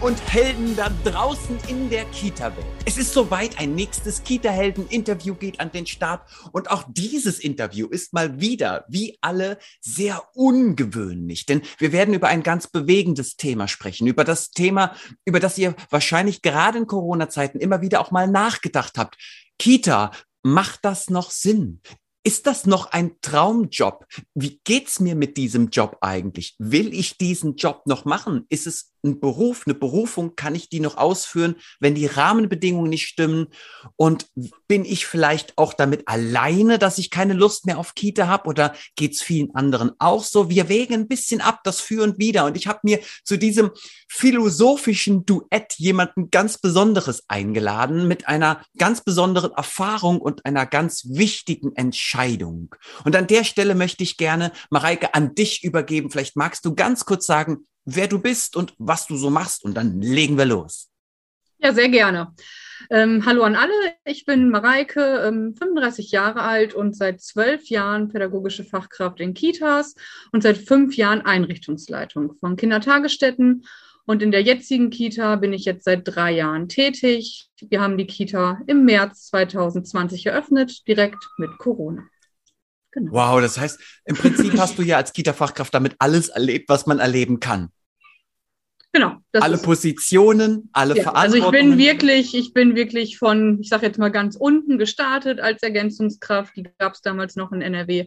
und Helden da draußen in der Kita-Welt. Es ist soweit, ein nächstes Kita-Helden-Interview geht an den Start und auch dieses Interview ist mal wieder, wie alle, sehr ungewöhnlich, denn wir werden über ein ganz bewegendes Thema sprechen, über das Thema, über das ihr wahrscheinlich gerade in Corona-Zeiten immer wieder auch mal nachgedacht habt. Kita, macht das noch Sinn? Ist das noch ein Traumjob? Wie geht's mir mit diesem Job eigentlich? Will ich diesen Job noch machen? Ist es ein Beruf, eine Berufung? Kann ich die noch ausführen, wenn die Rahmenbedingungen nicht stimmen? Und bin ich vielleicht auch damit alleine, dass ich keine Lust mehr auf Kita habe? Oder geht's vielen anderen auch so? Wir wägen ein bisschen ab, das Für und Wider. Und ich habe mir zu diesem philosophischen Duett jemanden ganz Besonderes eingeladen mit einer ganz besonderen Erfahrung und einer ganz wichtigen Entscheidung. Und an der Stelle möchte ich gerne, Mareike, an dich übergeben. Vielleicht magst du ganz kurz sagen, wer du bist und was du so machst. Und dann legen wir los. Ja, sehr gerne. Ähm, hallo an alle, ich bin Mareike, ähm, 35 Jahre alt und seit zwölf Jahren pädagogische Fachkraft in Kitas und seit fünf Jahren Einrichtungsleitung von Kindertagesstätten. Und in der jetzigen Kita bin ich jetzt seit drei Jahren tätig. Wir haben die Kita im März 2020 eröffnet, direkt mit Corona. Genau. Wow, das heißt, im Prinzip hast du ja als Kita-Fachkraft damit alles erlebt, was man erleben kann. Genau. alle Positionen, alle ja, Verantwortungen. Also ich bin wirklich, ich bin wirklich von, ich sage jetzt mal ganz unten gestartet als Ergänzungskraft. Die gab es damals noch in NRW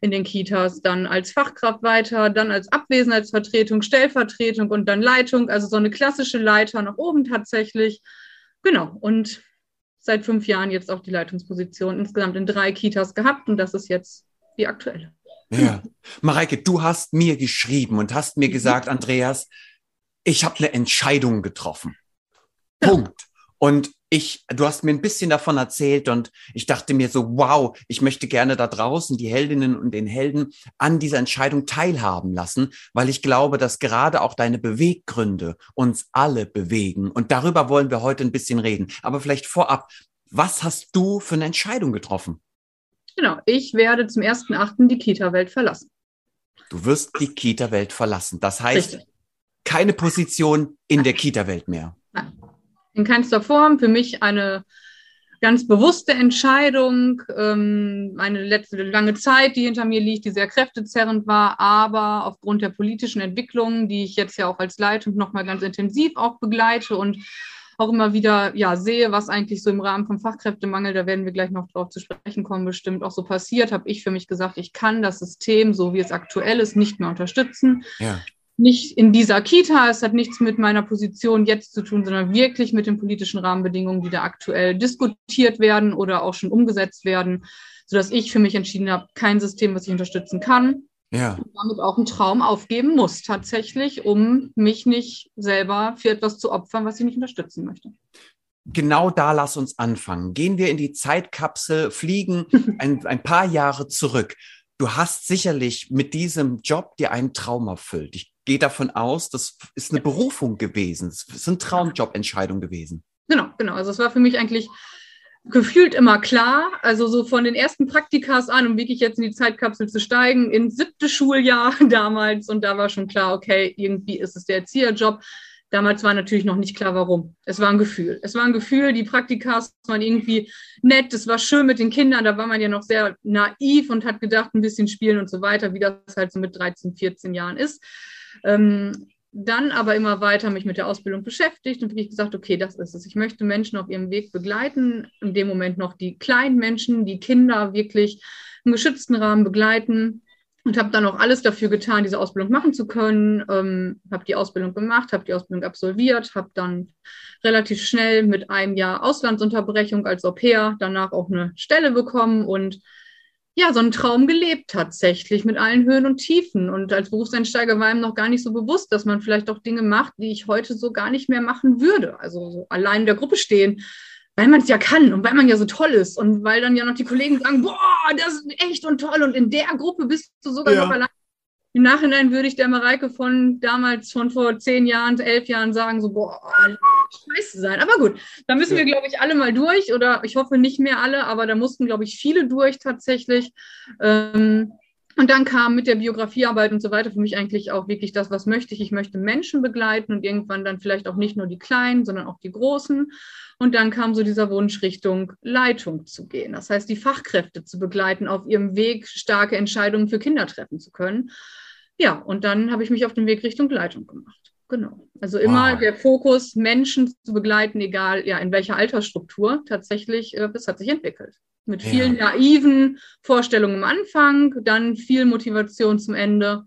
in den Kitas, dann als Fachkraft weiter, dann als Abwesenheitsvertretung, Stellvertretung und dann Leitung, also so eine klassische Leiter nach oben tatsächlich. Genau. Und seit fünf Jahren jetzt auch die Leitungsposition insgesamt in drei Kitas gehabt und das ist jetzt die aktuelle. Ja. Mareike, du hast mir geschrieben und hast mir mhm. gesagt, Andreas, ich habe eine Entscheidung getroffen. Punkt. Und ich, du hast mir ein bisschen davon erzählt und ich dachte mir so, wow, ich möchte gerne da draußen die Heldinnen und den Helden an dieser Entscheidung teilhaben lassen, weil ich glaube, dass gerade auch deine Beweggründe uns alle bewegen. Und darüber wollen wir heute ein bisschen reden. Aber vielleicht vorab, was hast du für eine Entscheidung getroffen? Genau, ich werde zum 1.8. die Kita-Welt verlassen. Du wirst die Kita-Welt verlassen. Das heißt, Richtig keine Position in der Kita-Welt mehr. In keinster Form. Für mich eine ganz bewusste Entscheidung, ähm, eine letzte lange Zeit, die hinter mir liegt, die sehr kräftezerrend war, aber aufgrund der politischen Entwicklung, die ich jetzt ja auch als Leitung nochmal ganz intensiv auch begleite und auch immer wieder ja sehe, was eigentlich so im Rahmen vom Fachkräftemangel, da werden wir gleich noch drauf zu sprechen kommen, bestimmt auch so passiert, habe ich für mich gesagt, ich kann das System, so wie es aktuell ist, nicht mehr unterstützen. Ja nicht in dieser Kita, es hat nichts mit meiner Position jetzt zu tun, sondern wirklich mit den politischen Rahmenbedingungen, die da aktuell diskutiert werden oder auch schon umgesetzt werden, sodass ich für mich entschieden habe, kein System, was ich unterstützen kann. Ja. Und damit auch einen Traum aufgeben muss, tatsächlich, um mich nicht selber für etwas zu opfern, was ich nicht unterstützen möchte. Genau da lass uns anfangen. Gehen wir in die Zeitkapsel, fliegen ein, ein paar Jahre zurück. Du hast sicherlich mit diesem Job dir einen Traum erfüllt. Ich gehe davon aus, das ist eine Berufung gewesen. Es ist eine Traumjobentscheidung gewesen. Genau, genau. Also es war für mich eigentlich gefühlt immer klar. Also so von den ersten Praktikas an, um wirklich jetzt in die Zeitkapsel zu steigen, ins siebte Schuljahr damals. Und da war schon klar, okay, irgendwie ist es der Erzieherjob. Damals war natürlich noch nicht klar, warum. Es war ein Gefühl. Es war ein Gefühl, die Praktikas waren irgendwie nett, es war schön mit den Kindern, da war man ja noch sehr naiv und hat gedacht, ein bisschen spielen und so weiter, wie das halt so mit 13, 14 Jahren ist. Ähm, dann aber immer weiter mich mit der Ausbildung beschäftigt und wirklich gesagt, okay, das ist es. Ich möchte Menschen auf ihrem Weg begleiten, in dem Moment noch die kleinen Menschen, die Kinder wirklich im geschützten Rahmen begleiten und habe dann auch alles dafür getan, diese Ausbildung machen zu können. Ähm, habe die Ausbildung gemacht, habe die Ausbildung absolviert, habe dann relativ schnell mit einem Jahr Auslandsunterbrechung als Au pair danach auch eine Stelle bekommen und ja, so einen Traum gelebt tatsächlich mit allen Höhen und Tiefen. Und als Berufseinsteiger war ihm noch gar nicht so bewusst, dass man vielleicht auch Dinge macht, die ich heute so gar nicht mehr machen würde. Also so allein in der Gruppe stehen, weil man es ja kann und weil man ja so toll ist und weil dann ja noch die Kollegen sagen, boah, das ist echt und toll und in der Gruppe bist du sogar ja. noch allein im Nachhinein würde ich der Mareike von damals, von vor zehn Jahren, elf Jahren sagen, so, boah, scheiße sein. Aber gut, da müssen wir, glaube ich, alle mal durch oder ich hoffe nicht mehr alle, aber da mussten, glaube ich, viele durch tatsächlich. Ähm, Und dann kam mit der Biografiearbeit und so weiter für mich eigentlich auch wirklich das, was möchte ich. Ich möchte Menschen begleiten und irgendwann dann vielleicht auch nicht nur die Kleinen, sondern auch die Großen. Und dann kam so dieser Wunsch Richtung Leitung zu gehen. Das heißt, die Fachkräfte zu begleiten, auf ihrem Weg starke Entscheidungen für Kinder treffen zu können. Ja, und dann habe ich mich auf den Weg Richtung Leitung gemacht. Genau. Also immer wow. der Fokus, Menschen zu begleiten, egal ja in welcher Altersstruktur tatsächlich, äh, das hat sich entwickelt. Mit vielen ja. naiven Vorstellungen am Anfang, dann viel Motivation zum Ende.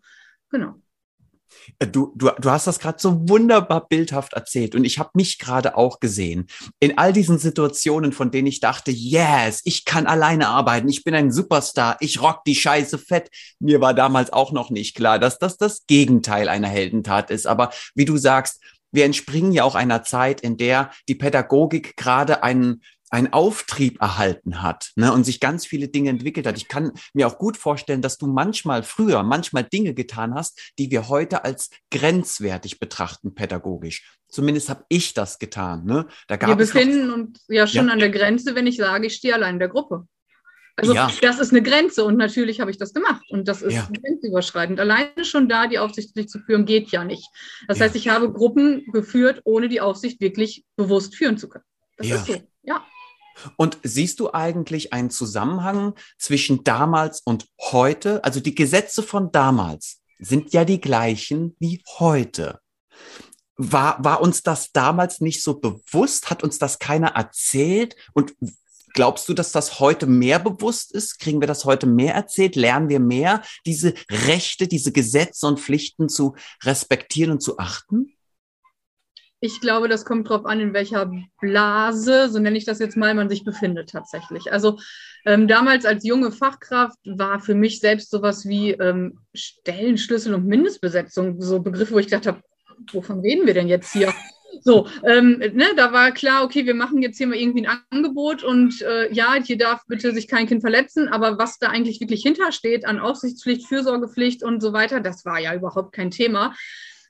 Genau. Äh, du, du, du hast das gerade so wunderbar bildhaft erzählt und ich habe mich gerade auch gesehen. In all diesen Situationen, von denen ich dachte, yes, ich kann alleine arbeiten, ich bin ein Superstar, ich rock die Scheiße fett. Mir war damals auch noch nicht klar, dass das das Gegenteil einer Heldentat ist. Aber wie du sagst, wir entspringen ja auch einer Zeit, in der die Pädagogik gerade einen einen Auftrieb erhalten hat ne, und sich ganz viele Dinge entwickelt hat. Ich kann mir auch gut vorstellen, dass du manchmal früher, manchmal Dinge getan hast, die wir heute als grenzwertig betrachten pädagogisch. Zumindest habe ich das getan. Ne? Da gab wir befinden uns ja schon ja. an der Grenze, wenn ich sage, ich stehe allein in der Gruppe. Also ja. das ist eine Grenze und natürlich habe ich das gemacht und das ist ja. grenzüberschreitend. Alleine schon da die Aufsicht durchzuführen geht ja nicht. Das heißt, ich habe Gruppen geführt, ohne die Aufsicht wirklich bewusst führen zu können. Das ist so. Ja. Und siehst du eigentlich einen Zusammenhang zwischen damals und heute? Also die Gesetze von damals sind ja die gleichen wie heute. War, war uns das damals nicht so bewusst? Hat uns das keiner erzählt? Und glaubst du, dass das heute mehr bewusst ist? Kriegen wir das heute mehr erzählt? Lernen wir mehr, diese Rechte, diese Gesetze und Pflichten zu respektieren und zu achten? Ich glaube, das kommt darauf an, in welcher Blase, so nenne ich das jetzt mal, man sich befindet tatsächlich. Also ähm, damals als junge Fachkraft war für mich selbst sowas wie ähm, Stellenschlüssel und Mindestbesetzung so Begriffe, wo ich gedacht habe, wovon reden wir denn jetzt hier? So, ähm, ne, da war klar, okay, wir machen jetzt hier mal irgendwie ein Angebot und äh, ja, hier darf bitte sich kein Kind verletzen, aber was da eigentlich wirklich hintersteht an Aufsichtspflicht, Fürsorgepflicht und so weiter, das war ja überhaupt kein Thema.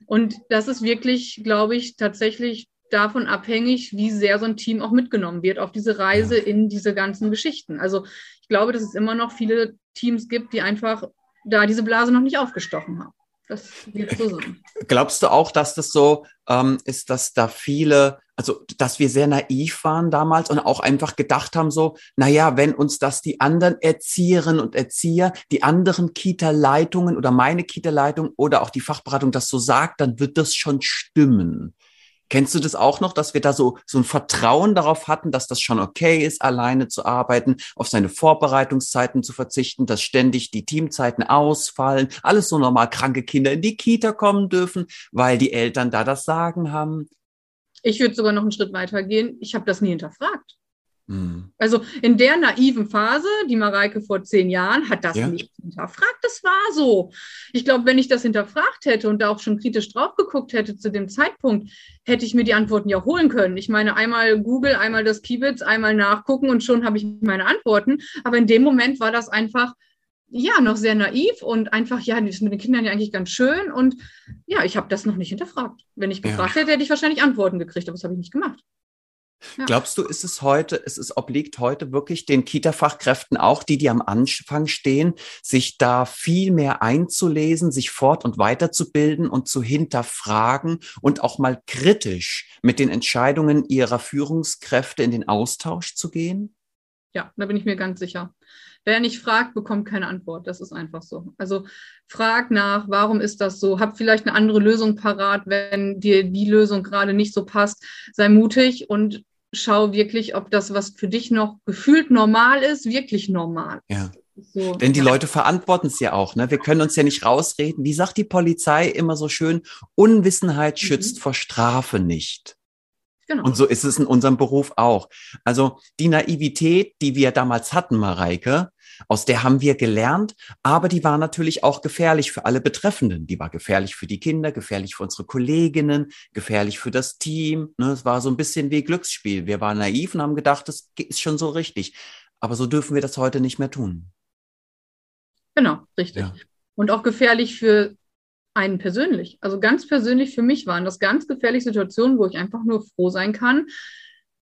Und das ist wirklich, glaube ich, tatsächlich davon abhängig, wie sehr so ein Team auch mitgenommen wird auf diese Reise in diese ganzen Geschichten. Also ich glaube, dass es immer noch viele Teams gibt, die einfach da diese Blase noch nicht aufgestochen haben. Das wird so sein. Glaubst du auch, dass das so ähm, ist, dass da viele, also dass wir sehr naiv waren damals und auch einfach gedacht haben, so, naja, wenn uns das die anderen Erzieherinnen und Erzieher, die anderen Kita-Leitungen oder meine Kita-Leitung oder auch die Fachberatung das so sagt, dann wird das schon stimmen. Kennst du das auch noch, dass wir da so, so ein Vertrauen darauf hatten, dass das schon okay ist, alleine zu arbeiten, auf seine Vorbereitungszeiten zu verzichten, dass ständig die Teamzeiten ausfallen, alles so normal kranke Kinder in die Kita kommen dürfen, weil die Eltern da das Sagen haben? Ich würde sogar noch einen Schritt weiter gehen. Ich habe das nie hinterfragt. Mhm. Also in der naiven Phase, die Mareike vor zehn Jahren, hat das ja. nicht hinterfragt. Das war so. Ich glaube, wenn ich das hinterfragt hätte und da auch schon kritisch drauf geguckt hätte zu dem Zeitpunkt, hätte ich mir die Antworten ja holen können. Ich meine, einmal Google, einmal das Kibitz, einmal nachgucken und schon habe ich meine Antworten. Aber in dem Moment war das einfach ja, noch sehr naiv und einfach, ja, das ist mit den Kindern ja eigentlich ganz schön. Und ja, ich habe das noch nicht hinterfragt. Wenn ich gefragt ja. hätte, hätte ich wahrscheinlich Antworten gekriegt, aber das habe ich nicht gemacht. Ja. Glaubst du, ist es heute, ist es obliegt heute wirklich den Kita-Fachkräften auch, die, die am Anfang stehen, sich da viel mehr einzulesen, sich fort- und weiterzubilden und zu hinterfragen und auch mal kritisch mit den Entscheidungen ihrer Führungskräfte in den Austausch zu gehen? Ja, da bin ich mir ganz sicher. Wer nicht fragt, bekommt keine Antwort. Das ist einfach so. Also frag nach, warum ist das so? Hab vielleicht eine andere Lösung parat, wenn dir die Lösung gerade nicht so passt. Sei mutig und schau wirklich, ob das, was für dich noch gefühlt normal ist, wirklich normal ja. So, Denn die. Leute verantworten es ja auch. Ne? Wir können uns ja nicht rausreden. Wie sagt die Polizei immer so schön, Unwissenheit mhm. schützt vor Strafe nicht. Genau. Und so ist es in unserem Beruf auch. Also die Naivität, die wir damals hatten, Mareike, aus der haben wir gelernt, aber die war natürlich auch gefährlich für alle Betreffenden. Die war gefährlich für die Kinder, gefährlich für unsere Kolleginnen, gefährlich für das Team. Ne? Es war so ein bisschen wie Glücksspiel. Wir waren naiv und haben gedacht, das ist schon so richtig. Aber so dürfen wir das heute nicht mehr tun. Genau, richtig. Ja. Und auch gefährlich für einen persönlich. Also ganz persönlich für mich waren das ganz gefährliche Situationen, wo ich einfach nur froh sein kann,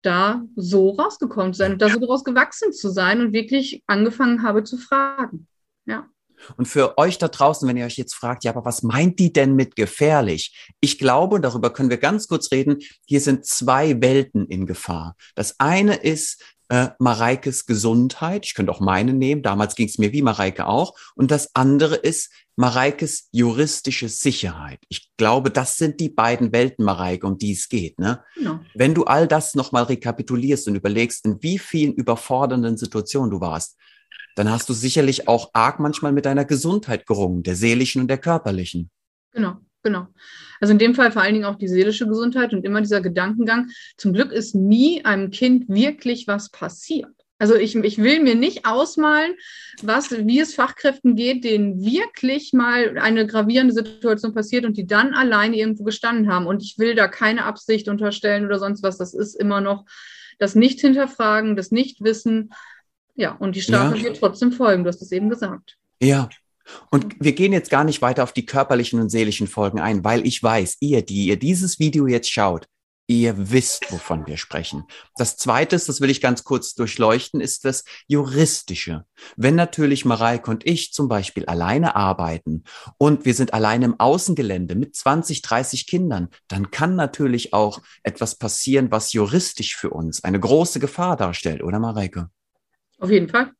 da so rausgekommen zu sein und da so daraus gewachsen zu sein und wirklich angefangen habe zu fragen. Ja. Und für euch da draußen, wenn ihr euch jetzt fragt, ja, aber was meint die denn mit gefährlich? Ich glaube, darüber können wir ganz kurz reden, hier sind zwei Welten in Gefahr. Das eine ist äh, Mareikes Gesundheit. Ich könnte auch meine nehmen. Damals ging es mir wie Mareike auch. Und das andere ist Mareikes juristische Sicherheit. Ich glaube, das sind die beiden Welten, Mareike, um die es geht. Ne? Ja. Wenn du all das nochmal rekapitulierst und überlegst, in wie vielen überfordernden Situationen du warst, dann hast du sicherlich auch arg manchmal mit deiner Gesundheit gerungen, der seelischen und der körperlichen. Genau, genau. Also in dem Fall vor allen Dingen auch die seelische Gesundheit und immer dieser Gedankengang. Zum Glück ist nie einem Kind wirklich was passiert. Also ich, ich will mir nicht ausmalen, was, wie es Fachkräften geht, denen wirklich mal eine gravierende Situation passiert und die dann alleine irgendwo gestanden haben. Und ich will da keine Absicht unterstellen oder sonst was. Das ist immer noch das Nicht-Hinterfragen, das Nicht-Wissen ja, und die Strafe ja. wird trotzdem folgen, du hast es eben gesagt. Ja. Und wir gehen jetzt gar nicht weiter auf die körperlichen und seelischen Folgen ein, weil ich weiß, ihr, die ihr dieses Video jetzt schaut, ihr wisst, wovon wir sprechen. Das zweite, das will ich ganz kurz durchleuchten, ist das Juristische. Wenn natürlich Mareike und ich zum Beispiel alleine arbeiten und wir sind alleine im Außengelände mit 20, 30 Kindern, dann kann natürlich auch etwas passieren, was juristisch für uns eine große Gefahr darstellt, oder Mareike? Auf jeden Fall.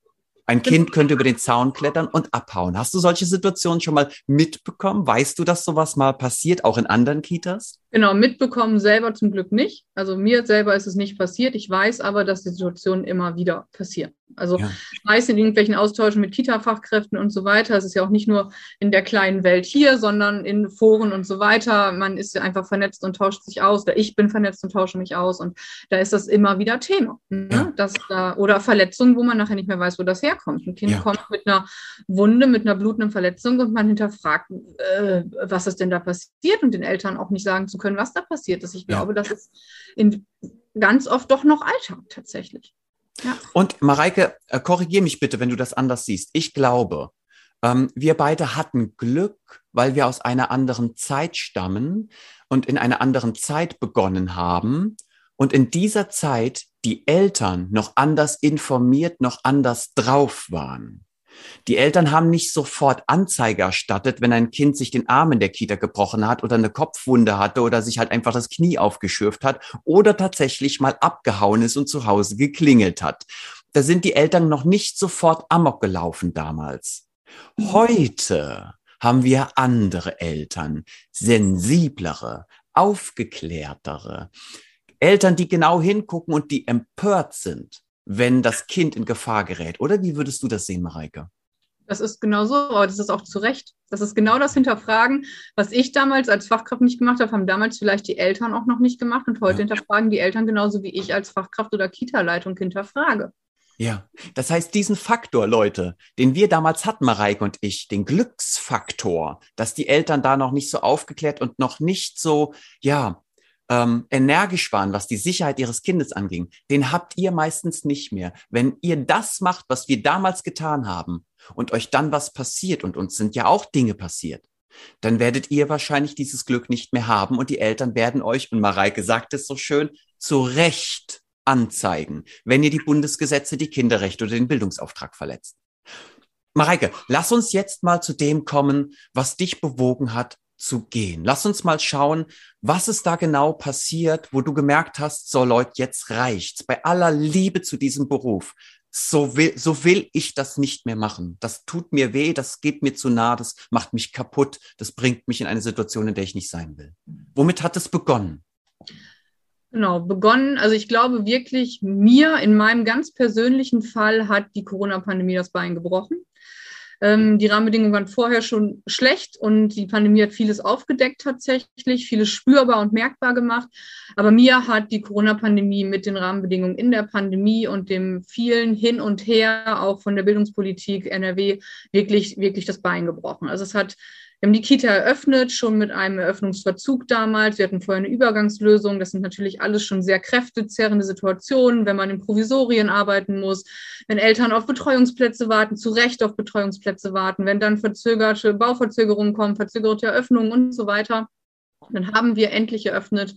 Ein Kind könnte über den Zaun klettern und abhauen. Hast du solche Situationen schon mal mitbekommen? Weißt du, dass sowas mal passiert, auch in anderen Kitas? Genau, mitbekommen selber zum Glück nicht. Also mir selber ist es nicht passiert. Ich weiß aber, dass die Situationen immer wieder passieren. Also ja. meist in irgendwelchen Austauschen mit Kita-Fachkräften und so weiter. Es ist ja auch nicht nur in der kleinen Welt hier, sondern in Foren und so weiter. Man ist ja einfach vernetzt und tauscht sich aus. Oder ich bin vernetzt und tausche mich aus. Und da ist das immer wieder Thema. Ne? Ja. Dass da, oder Verletzungen, wo man nachher nicht mehr weiß, wo das herkommt. Ein Kind ja. kommt mit einer Wunde, mit einer blutenden Verletzung und man hinterfragt, äh, was ist denn da passiert und den Eltern auch nicht sagen zu können, was da passiert ist. Ich glaube, das ist in, ganz oft doch noch Alltag tatsächlich. Ja. Und Mareike, äh, korrigier mich bitte, wenn du das anders siehst. Ich glaube, ähm, wir beide hatten Glück, weil wir aus einer anderen Zeit stammen und in einer anderen Zeit begonnen haben und in dieser Zeit die Eltern noch anders informiert, noch anders drauf waren. Die Eltern haben nicht sofort Anzeige erstattet, wenn ein Kind sich den Arm in der Kita gebrochen hat oder eine Kopfwunde hatte oder sich halt einfach das Knie aufgeschürft hat oder tatsächlich mal abgehauen ist und zu Hause geklingelt hat. Da sind die Eltern noch nicht sofort amok gelaufen damals. Heute haben wir andere Eltern, sensiblere, aufgeklärtere, Eltern, die genau hingucken und die empört sind wenn das Kind in Gefahr gerät. Oder wie würdest du das sehen, Mareike? Das ist genau so, aber das ist auch zu Recht. Das ist genau das Hinterfragen, was ich damals als Fachkraft nicht gemacht habe, haben damals vielleicht die Eltern auch noch nicht gemacht und heute ja. hinterfragen die Eltern genauso wie ich als Fachkraft oder Kita-Leitung hinterfrage. Ja, das heißt, diesen Faktor, Leute, den wir damals hatten, Mareike und ich, den Glücksfaktor, dass die Eltern da noch nicht so aufgeklärt und noch nicht so, ja, ähm, energisch waren, was die Sicherheit ihres Kindes anging, den habt ihr meistens nicht mehr. Wenn ihr das macht, was wir damals getan haben und euch dann was passiert und uns sind ja auch Dinge passiert, dann werdet ihr wahrscheinlich dieses Glück nicht mehr haben und die Eltern werden euch, und Mareike sagt es so schön, zu Recht anzeigen, wenn ihr die Bundesgesetze, die Kinderrechte oder den Bildungsauftrag verletzt. Mareike, lass uns jetzt mal zu dem kommen, was dich bewogen hat, zu gehen. Lass uns mal schauen, was ist da genau passiert, wo du gemerkt hast, so Leute, jetzt reicht's. Bei aller Liebe zu diesem Beruf. So will, so will ich das nicht mehr machen. Das tut mir weh, das geht mir zu nah, das macht mich kaputt, das bringt mich in eine Situation, in der ich nicht sein will. Womit hat es begonnen? Genau, begonnen, also ich glaube wirklich, mir in meinem ganz persönlichen Fall hat die Corona-Pandemie das Bein gebrochen. Ähm, die Rahmenbedingungen waren vorher schon schlecht und die Pandemie hat vieles aufgedeckt tatsächlich, vieles spürbar und merkbar gemacht. Aber mir hat die Corona-Pandemie mit den Rahmenbedingungen in der Pandemie und dem vielen Hin und Her auch von der Bildungspolitik NRW wirklich, wirklich das Bein gebrochen. Also es hat wir haben die Kita eröffnet, schon mit einem Eröffnungsverzug damals. Wir hatten vorher eine Übergangslösung. Das sind natürlich alles schon sehr kräftezerrende Situationen, wenn man in Provisorien arbeiten muss, wenn Eltern auf Betreuungsplätze warten, zu Recht auf Betreuungsplätze warten, wenn dann verzögerte Bauverzögerungen kommen, verzögerte Eröffnungen und so weiter. Dann haben wir endlich eröffnet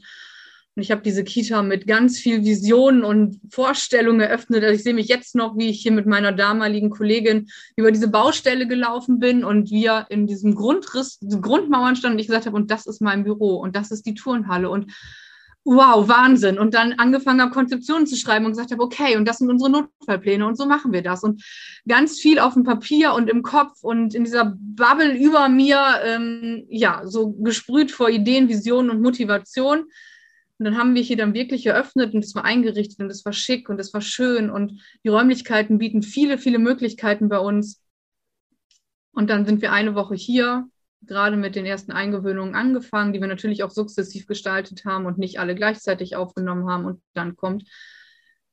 Und ich habe diese Kita mit ganz viel Visionen und Vorstellungen eröffnet. Also ich sehe mich jetzt noch, wie ich hier mit meiner damaligen Kollegin über diese Baustelle gelaufen bin und wir in diesem Grundriss, Grundmauern standen und ich gesagt habe, und das ist mein Büro und das ist die Turnhalle und wow, Wahnsinn. Und dann angefangen habe, Konzeptionen zu schreiben und gesagt habe, okay, und das sind unsere Notfallpläne und so machen wir das. Und ganz viel auf dem Papier und im Kopf und in dieser Bubble über mir, ähm, ja, so gesprüht vor Ideen, Visionen und Motivation. Und dann haben wir hier dann wirklich eröffnet und es war eingerichtet und es war schick und es war schön und die Räumlichkeiten bieten viele, viele Möglichkeiten bei uns. Und dann sind wir eine Woche hier, gerade mit den ersten Eingewöhnungen angefangen, die wir natürlich auch sukzessiv gestaltet haben und nicht alle gleichzeitig aufgenommen haben. Und dann kommt,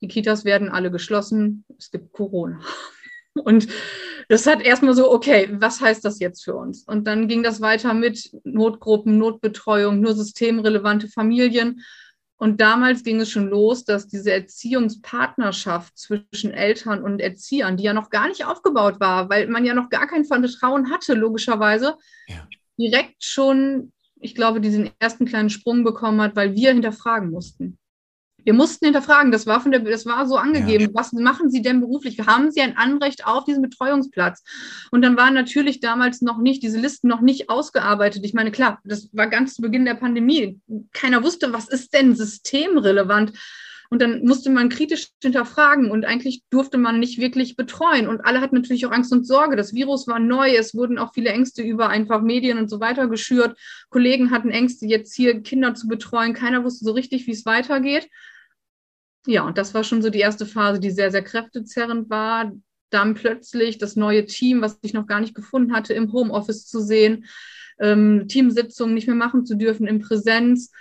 die Kitas werden alle geschlossen, es gibt Corona. Und das hat erstmal so, okay, was heißt das jetzt für uns? Und dann ging das weiter mit Notgruppen, Notbetreuung, nur systemrelevante Familien. Und damals ging es schon los, dass diese Erziehungspartnerschaft zwischen Eltern und Erziehern, die ja noch gar nicht aufgebaut war, weil man ja noch gar kein Vertrauen hatte, logischerweise, ja. direkt schon, ich glaube, diesen ersten kleinen Sprung bekommen hat, weil wir hinterfragen mussten. Wir mussten hinterfragen, das war von der, das war so angegeben. Ja. Was machen Sie denn beruflich? Haben Sie ein Anrecht auf diesen Betreuungsplatz? Und dann waren natürlich damals noch nicht, diese Listen noch nicht ausgearbeitet. Ich meine, klar, das war ganz zu Beginn der Pandemie. Keiner wusste, was ist denn systemrelevant? Und dann musste man kritisch hinterfragen und eigentlich durfte man nicht wirklich betreuen. Und alle hatten natürlich auch Angst und Sorge. Das Virus war neu. Es wurden auch viele Ängste über einfach Medien und so weiter geschürt. Kollegen hatten Ängste, jetzt hier Kinder zu betreuen. Keiner wusste so richtig, wie es weitergeht ja, und das war schon so die erste Phase, die sehr, sehr kräftezerrend war. Dann plötzlich das neue Team, was ich noch gar nicht gefunden hatte, im Homeoffice zu sehen, ähm, Teamsitzungen nicht mehr machen zu dürfen in Präsenz.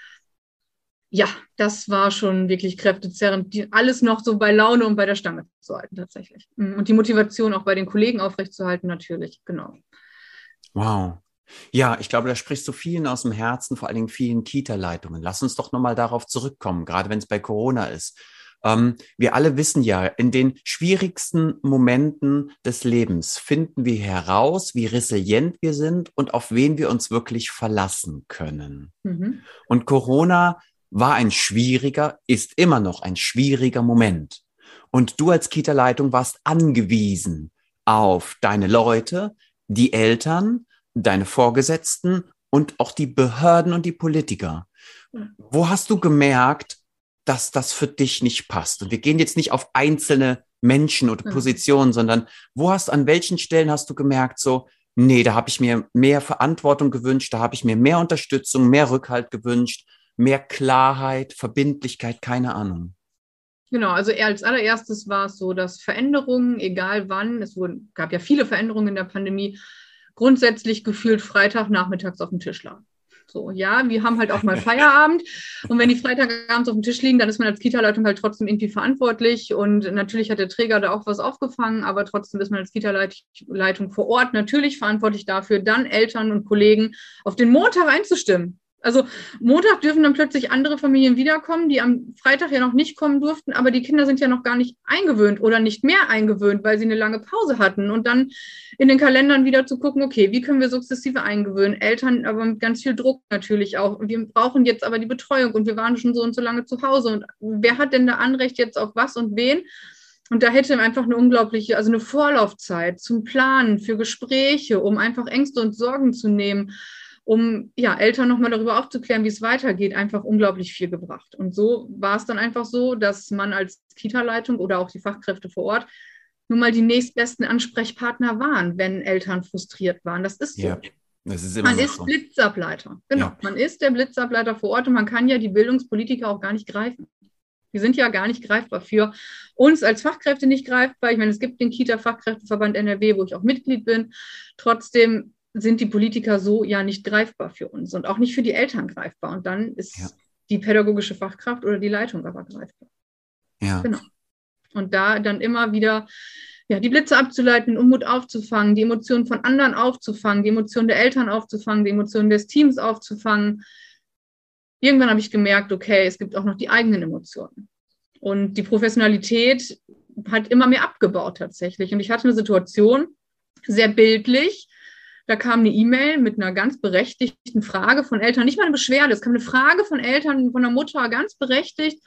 Ja, das war schon wirklich kräftezerrend, die, alles noch so bei Laune und bei der Stange zu halten, tatsächlich. Mhm, und die Motivation auch bei den Kollegen aufrechtzuerhalten, natürlich, genau. Wow. Ja, ich glaube, da sprichst du vielen aus dem Herzen, vor allen Dingen vielen Kita-Leitungen. Lass uns doch nochmal darauf zurückkommen, gerade wenn es bei Corona ist. Ähm, wir alle wissen ja, in den schwierigsten Momenten des Lebens finden wir heraus, wie resilient wir sind und auf wen wir uns wirklich verlassen können. Mhm. Und Corona war ein schwieriger, ist immer noch ein schwieriger Moment. Und du als Kita-Leitung warst angewiesen auf deine Leute, die Eltern, deine Vorgesetzten und auch die Behörden und die Politiker. Wo hast du gemerkt, dass das für dich nicht passt? Und wir gehen jetzt nicht auf einzelne Menschen oder Positionen, sondern wo hast, an welchen Stellen hast du gemerkt, so, nee, da habe ich mir mehr Verantwortung gewünscht, da habe ich mir mehr Unterstützung, mehr Rückhalt gewünscht, mehr Klarheit, Verbindlichkeit, keine Ahnung. Genau, also als allererstes war es so, dass Veränderungen, egal wann, es wurden, gab ja viele Veränderungen in der Pandemie, grundsätzlich gefühlt Freitagnachmittags auf dem Tisch lag. So, ja, wir haben halt auch mal Feierabend. Und wenn die Freitagabends auf dem Tisch liegen, dann ist man als Kita-Leitung halt trotzdem irgendwie verantwortlich. Und natürlich hat der Träger da auch was aufgefangen, aber trotzdem ist man als Kita-Leitung vor Ort natürlich verantwortlich dafür, dann Eltern und Kollegen auf den Montag einzustimmen. Also Montag dürfen dann plötzlich andere Familien wiederkommen, die am Freitag ja noch nicht kommen durften, aber die Kinder sind ja noch gar nicht eingewöhnt oder nicht mehr eingewöhnt, weil sie eine lange Pause hatten. Und dann in den Kalendern wieder zu gucken, okay, wie können wir sukzessive eingewöhnen? Eltern, aber mit ganz viel Druck natürlich auch. Wir brauchen jetzt aber die Betreuung und wir waren schon so und so lange zu Hause. Und wer hat denn da Anrecht jetzt auf was und wen? Und da hätte einfach eine unglaubliche, also eine Vorlaufzeit zum Planen für Gespräche, um einfach Ängste und Sorgen zu nehmen um ja, Eltern nochmal darüber aufzuklären, wie es weitergeht, einfach unglaublich viel gebracht. Und so war es dann einfach so, dass man als Kita-Leitung oder auch die Fachkräfte vor Ort nun mal die nächstbesten Ansprechpartner waren, wenn Eltern frustriert waren. Das ist so. Ja. Das ist man ist so. Blitzableiter. Genau, ja. man ist der Blitzableiter vor Ort und man kann ja die Bildungspolitiker auch gar nicht greifen. Die sind ja gar nicht greifbar für uns als Fachkräfte nicht greifbar. Ich meine, es gibt den Kita-Fachkräfteverband NRW, wo ich auch Mitglied bin. Trotzdem sind die Politiker so ja nicht greifbar für uns und auch nicht für die Eltern greifbar. Und dann ist ja. die pädagogische Fachkraft oder die Leitung aber greifbar. Ja. Genau. Und da dann immer wieder ja, die Blitze abzuleiten, Unmut aufzufangen, die Emotionen von anderen aufzufangen, die Emotionen der Eltern aufzufangen, die Emotionen des Teams aufzufangen. Irgendwann habe ich gemerkt, okay, es gibt auch noch die eigenen Emotionen. Und die Professionalität hat immer mehr abgebaut tatsächlich. Und ich hatte eine Situation, sehr bildlich, Da kam eine E-Mail mit einer ganz berechtigten Frage von Eltern, nicht mal eine Beschwerde, es kam eine Frage von Eltern, von der Mutter, ganz berechtigt.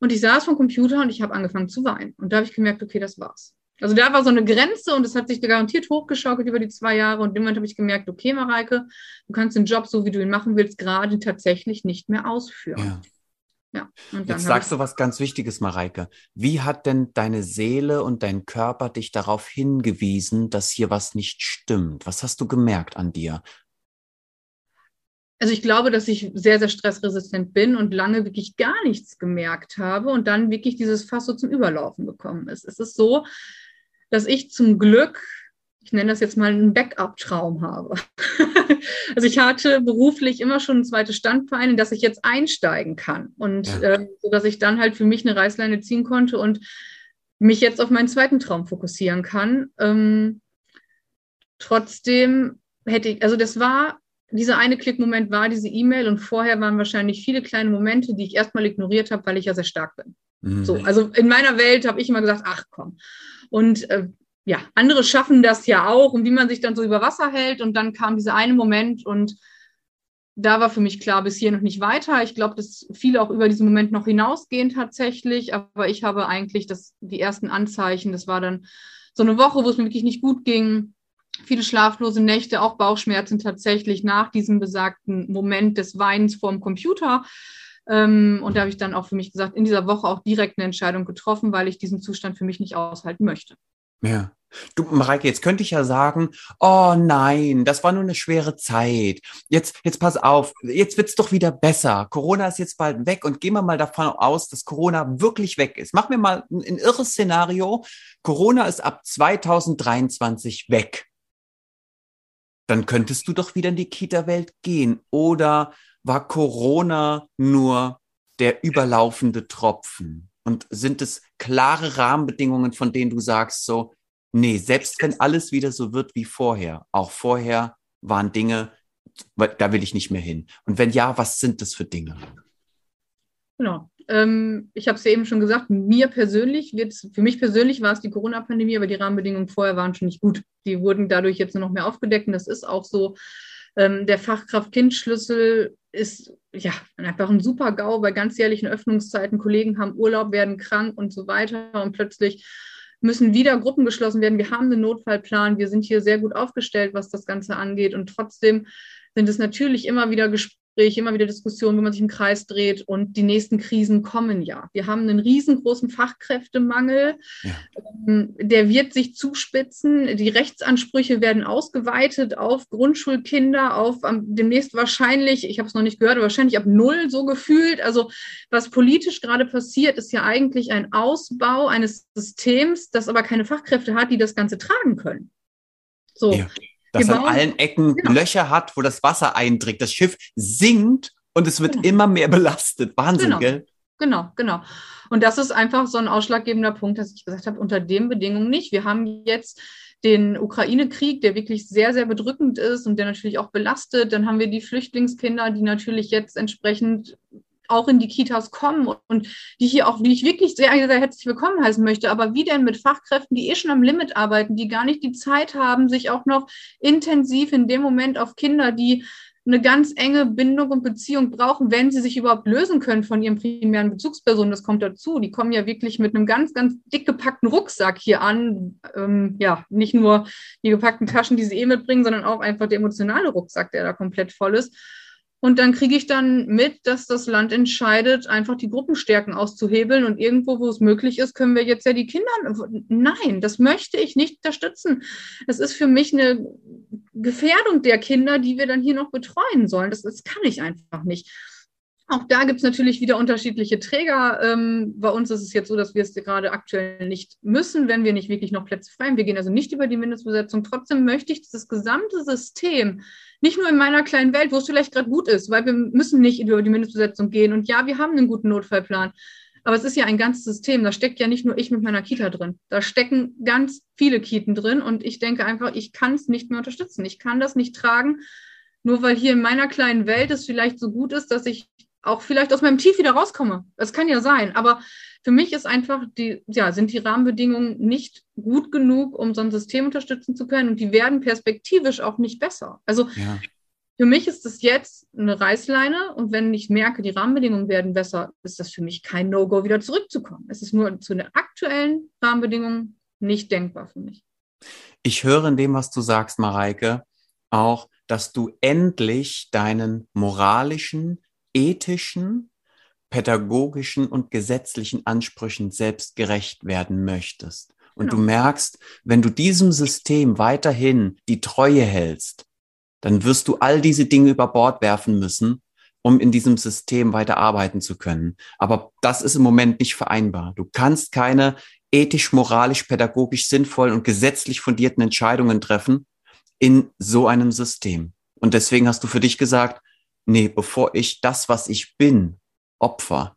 Und ich saß vom Computer und ich habe angefangen zu weinen. Und da habe ich gemerkt, okay, das war's. Also da war so eine Grenze und es hat sich garantiert hochgeschaukelt über die zwei Jahre. Und in Moment habe ich gemerkt, okay, Mareike, du kannst den Job, so wie du ihn machen willst, gerade tatsächlich nicht mehr ausführen. Ja. Ja, Jetzt sagst du was ganz Wichtiges, Mareike. Wie hat denn deine Seele und dein Körper dich darauf hingewiesen, dass hier was nicht stimmt? Was hast du gemerkt an dir? Also ich glaube, dass ich sehr, sehr stressresistent bin und lange wirklich gar nichts gemerkt habe und dann wirklich dieses Fass so zum Überlaufen gekommen ist. Es ist so, dass ich zum Glück ich nenne das jetzt mal einen Backup-Traum habe. also ich hatte beruflich immer schon ein zweites Standbein, in das ich jetzt einsteigen kann. Und ja. äh, so dass ich dann halt für mich eine Reißleine ziehen konnte und mich jetzt auf meinen zweiten Traum fokussieren kann. Ähm, trotzdem hätte ich, also das war, dieser eine Klickmoment war diese E-Mail und vorher waren wahrscheinlich viele kleine Momente, die ich erstmal ignoriert habe, weil ich ja sehr stark bin. Mhm. So, also in meiner Welt habe ich immer gesagt, ach komm. Und äh, ja, andere schaffen das ja auch und wie man sich dann so über Wasser hält. Und dann kam dieser eine Moment und da war für mich klar, bis hier noch nicht weiter. Ich glaube, dass viele auch über diesen Moment noch hinausgehen tatsächlich. Aber ich habe eigentlich das, die ersten Anzeichen, das war dann so eine Woche, wo es mir wirklich nicht gut ging. Viele schlaflose Nächte, auch Bauchschmerzen tatsächlich nach diesem besagten Moment des Weinens vorm Computer. Ähm, und da habe ich dann auch für mich gesagt, in dieser Woche auch direkt eine Entscheidung getroffen, weil ich diesen Zustand für mich nicht aushalten möchte. Ja. Du, Mareike, jetzt könnte ich ja sagen, oh nein, das war nur eine schwere Zeit. Jetzt, jetzt pass auf, jetzt wird's doch wieder besser. Corona ist jetzt bald weg und gehen wir mal davon aus, dass Corona wirklich weg ist. Machen wir mal ein, ein irres Szenario. Corona ist ab 2023 weg. Dann könntest du doch wieder in die Kita-Welt gehen. Oder war Corona nur der überlaufende Tropfen? Und sind es klare Rahmenbedingungen, von denen du sagst, so, nee, selbst wenn alles wieder so wird wie vorher, auch vorher waren Dinge, da will ich nicht mehr hin. Und wenn ja, was sind das für Dinge? Genau. Ähm, ich habe es ja eben schon gesagt, mir persönlich wird für mich persönlich war es die Corona-Pandemie, aber die Rahmenbedingungen vorher waren schon nicht gut. Die wurden dadurch jetzt nur noch mehr aufgedeckt und das ist auch so. Ähm, der Fachkraft-Kind-Schlüssel ist ja einfach ein super GAU bei ganzjährlichen Öffnungszeiten. Kollegen haben Urlaub, werden krank und so weiter und plötzlich müssen wieder Gruppen geschlossen werden. Wir haben einen Notfallplan. Wir sind hier sehr gut aufgestellt, was das Ganze angeht. Und trotzdem sind es natürlich immer wieder Gespräche Gespräche, immer wieder Diskussionen, wo man sich im Kreis dreht und die nächsten Krisen kommen ja. Wir haben einen riesengroßen Fachkräftemangel, ja. Ähm, der wird sich zuspitzen. Die Rechtsansprüche werden ausgeweitet auf Grundschulkinder, auf demnächst wahrscheinlich, ich habe es noch nicht gehört, wahrscheinlich ab null so gefühlt. Also was politisch gerade passiert, ist ja eigentlich ein Ausbau eines Systems, das aber keine Fachkräfte hat, die das Ganze tragen können. So. Ja das an allen Ecken genau. Löcher hat, wo das Wasser eindringt. Das Schiff sinkt und es wird genau. immer mehr belastet. Wahnsinn, genau. gell? Genau, genau. Und das ist einfach so ein ausschlaggebender Punkt, dass ich gesagt habe, unter den Bedingungen nicht. Wir haben jetzt den Ukraine-Krieg, der wirklich sehr, sehr bedrückend ist und der natürlich auch belastet. Dann haben wir die Flüchtlingskinder, die natürlich jetzt entsprechend auch in die Kitas kommen und die hier auch, die ich wirklich sehr, sehr herzlich willkommen heißen möchte. Aber wie denn mit Fachkräften, die eh schon am Limit arbeiten, die gar nicht die Zeit haben, sich auch noch intensiv in dem Moment auf Kinder, die eine ganz enge Bindung und Beziehung brauchen, wenn sie sich überhaupt lösen können von ihren primären Bezugspersonen. Das kommt dazu. Die kommen ja wirklich mit einem ganz, ganz dick gepackten Rucksack hier an. Ähm, ja, nicht nur die gepackten Taschen, die sie eh mitbringen, sondern auch einfach der emotionale Rucksack, der da komplett voll ist. Und dann kriege ich dann mit, dass das Land entscheidet, einfach die Gruppenstärken auszuhebeln. Und irgendwo, wo es möglich ist, können wir jetzt ja die Kinder. Nein, das möchte ich nicht unterstützen. Es ist für mich eine Gefährdung der Kinder, die wir dann hier noch betreuen sollen. Das, das kann ich einfach nicht. Auch da gibt es natürlich wieder unterschiedliche Träger. Ähm, bei uns ist es jetzt so, dass wir es gerade aktuell nicht müssen, wenn wir nicht wirklich noch Plätze frei haben. Wir gehen also nicht über die Mindestbesetzung. Trotzdem möchte ich das gesamte System, nicht nur in meiner kleinen Welt, wo es vielleicht gerade gut ist, weil wir müssen nicht über die Mindestbesetzung gehen. Und ja, wir haben einen guten Notfallplan. Aber es ist ja ein ganzes System. Da steckt ja nicht nur ich mit meiner Kita drin. Da stecken ganz viele Kiten drin. Und ich denke einfach, ich kann es nicht mehr unterstützen. Ich kann das nicht tragen, nur weil hier in meiner kleinen Welt es vielleicht so gut ist, dass ich auch vielleicht aus meinem Tief wieder rauskomme. Das kann ja sein. Aber für mich ist einfach die, ja, sind die Rahmenbedingungen nicht gut genug, um so ein System unterstützen zu können und die werden perspektivisch auch nicht besser. Also ja. für mich ist das jetzt eine Reißleine und wenn ich merke, die Rahmenbedingungen werden besser, ist das für mich kein No-Go, wieder zurückzukommen. Es ist nur zu den aktuellen Rahmenbedingungen nicht denkbar für mich. Ich höre in dem, was du sagst, Mareike, auch, dass du endlich deinen moralischen, ethischen, pädagogischen und gesetzlichen Ansprüchen selbst gerecht werden möchtest. Und genau. du merkst, wenn du diesem System weiterhin die Treue hältst, dann wirst du all diese Dinge über Bord werfen müssen, um in diesem System weiter arbeiten zu können. Aber das ist im Moment nicht vereinbar. Du kannst keine ethisch, moralisch, pädagogisch sinnvollen und gesetzlich fundierten Entscheidungen treffen in so einem System. Und deswegen hast du für dich gesagt, nee, bevor ich das, was ich bin, Opfer,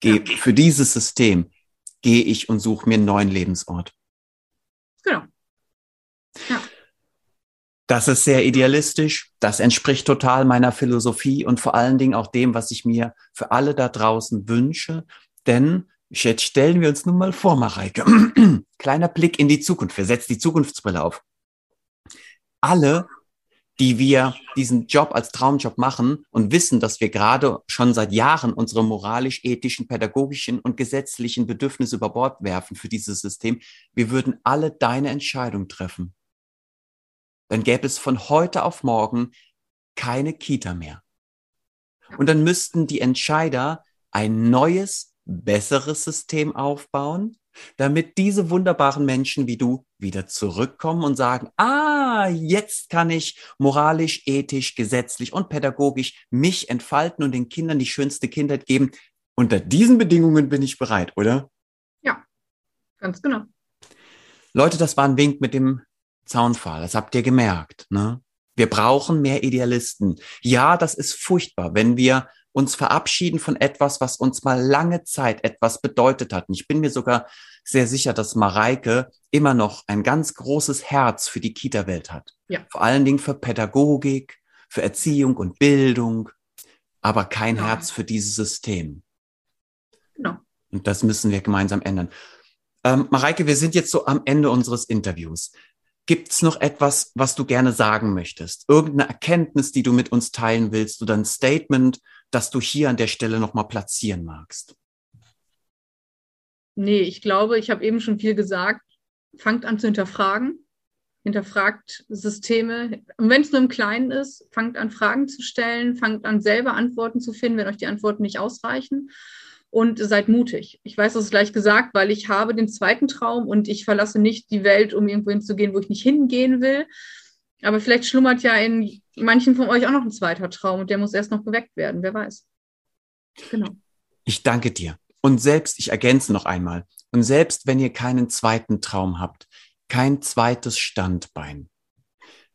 gehe ja. für dieses System, gehe ich und suche mir einen neuen Lebensort. Genau. Ja. Das ist sehr idealistisch. Das entspricht total meiner Philosophie und vor allen Dingen auch dem, was ich mir für alle da draußen wünsche. Denn jetzt stellen wir uns nun mal vor, Mareike. Kleiner Blick in die Zukunft. Wir setzen die Zukunftsbrille auf. Alle die wir diesen Job als Traumjob machen und wissen, dass wir gerade schon seit Jahren unsere moralisch, ethischen, pädagogischen und gesetzlichen Bedürfnisse über Bord werfen für dieses System, wir würden alle deine Entscheidung treffen. Dann gäbe es von heute auf morgen keine Kita mehr. Und dann müssten die Entscheider ein neues, besseres System aufbauen, damit diese wunderbaren Menschen wie du wieder zurückkommen und sagen, ah, jetzt kann ich moralisch, ethisch, gesetzlich und pädagogisch mich entfalten und den Kindern die schönste Kindheit geben. Unter diesen Bedingungen bin ich bereit, oder? Ja, ganz genau. Leute, das war ein Wink mit dem Zaunpfahl. Das habt ihr gemerkt. Ne? Wir brauchen mehr Idealisten. Ja, das ist furchtbar, wenn wir uns verabschieden von etwas, was uns mal lange Zeit etwas bedeutet hat. Und ich bin mir sogar sehr sicher, dass Mareike immer noch ein ganz großes Herz für die Kita-Welt hat. Ja. Vor allen Dingen für Pädagogik, für Erziehung und Bildung, aber kein ja. Herz für dieses System. Genau. Und das müssen wir gemeinsam ändern. Ähm, Mareike, wir sind jetzt so am Ende unseres Interviews. Gibt es noch etwas, was du gerne sagen möchtest? Irgendeine Erkenntnis, die du mit uns teilen willst oder ein Statement, das du hier an der Stelle nochmal platzieren magst? Nee, ich glaube, ich habe eben schon viel gesagt. Fangt an zu hinterfragen. Hinterfragt Systeme. Und wenn es nur im Kleinen ist, fangt an, Fragen zu stellen, fangt an, selber Antworten zu finden, wenn euch die Antworten nicht ausreichen. Und seid mutig. Ich weiß das ist gleich gesagt, weil ich habe den zweiten Traum und ich verlasse nicht die Welt, um irgendwo hinzugehen, wo ich nicht hingehen will. Aber vielleicht schlummert ja in manchen von euch auch noch ein zweiter Traum und der muss erst noch geweckt werden. Wer weiß. Genau. Ich danke dir. Und selbst, ich ergänze noch einmal, und selbst wenn ihr keinen zweiten Traum habt, kein zweites Standbein,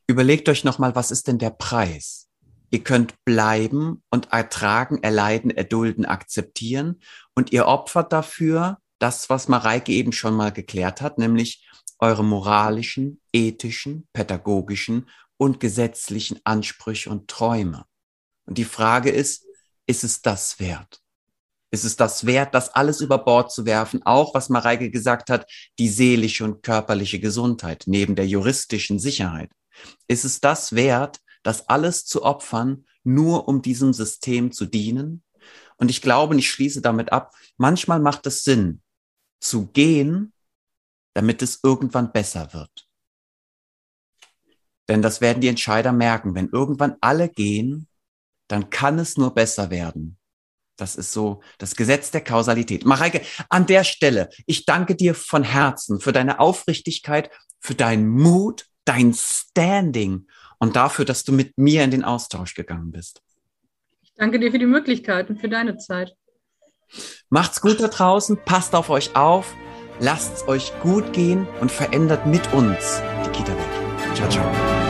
überlegt euch nochmal, was ist denn der Preis? Ihr könnt bleiben und ertragen, erleiden, erdulden, akzeptieren und ihr opfert dafür das, was Mareike eben schon mal geklärt hat, nämlich eure moralischen, ethischen, pädagogischen und gesetzlichen Ansprüche und Träume. Und die Frage ist, ist es das wert? ist es das wert, das alles über Bord zu werfen, auch was Mareike gesagt hat, die seelische und körperliche Gesundheit neben der juristischen Sicherheit. Ist es das wert, das alles zu opfern, nur um diesem System zu dienen? Und ich glaube, und ich schließe damit ab, manchmal macht es Sinn, zu gehen, damit es irgendwann besser wird. Denn das werden die Entscheider merken. Wenn irgendwann alle gehen, dann kann es nur besser werden. Das ist so das Gesetz der Kausalität. Mareike, an der Stelle, ich danke dir von Herzen für deine Aufrichtigkeit, für deinen Mut, dein Standing und dafür, dass du mit mir in den Austausch gegangen bist. Ich danke dir für die Möglichkeit und für deine Zeit. Macht's gut da draußen, passt auf euch auf, lasst es euch gut gehen und verändert mit uns die Kita-Welt. Ciao, ciao.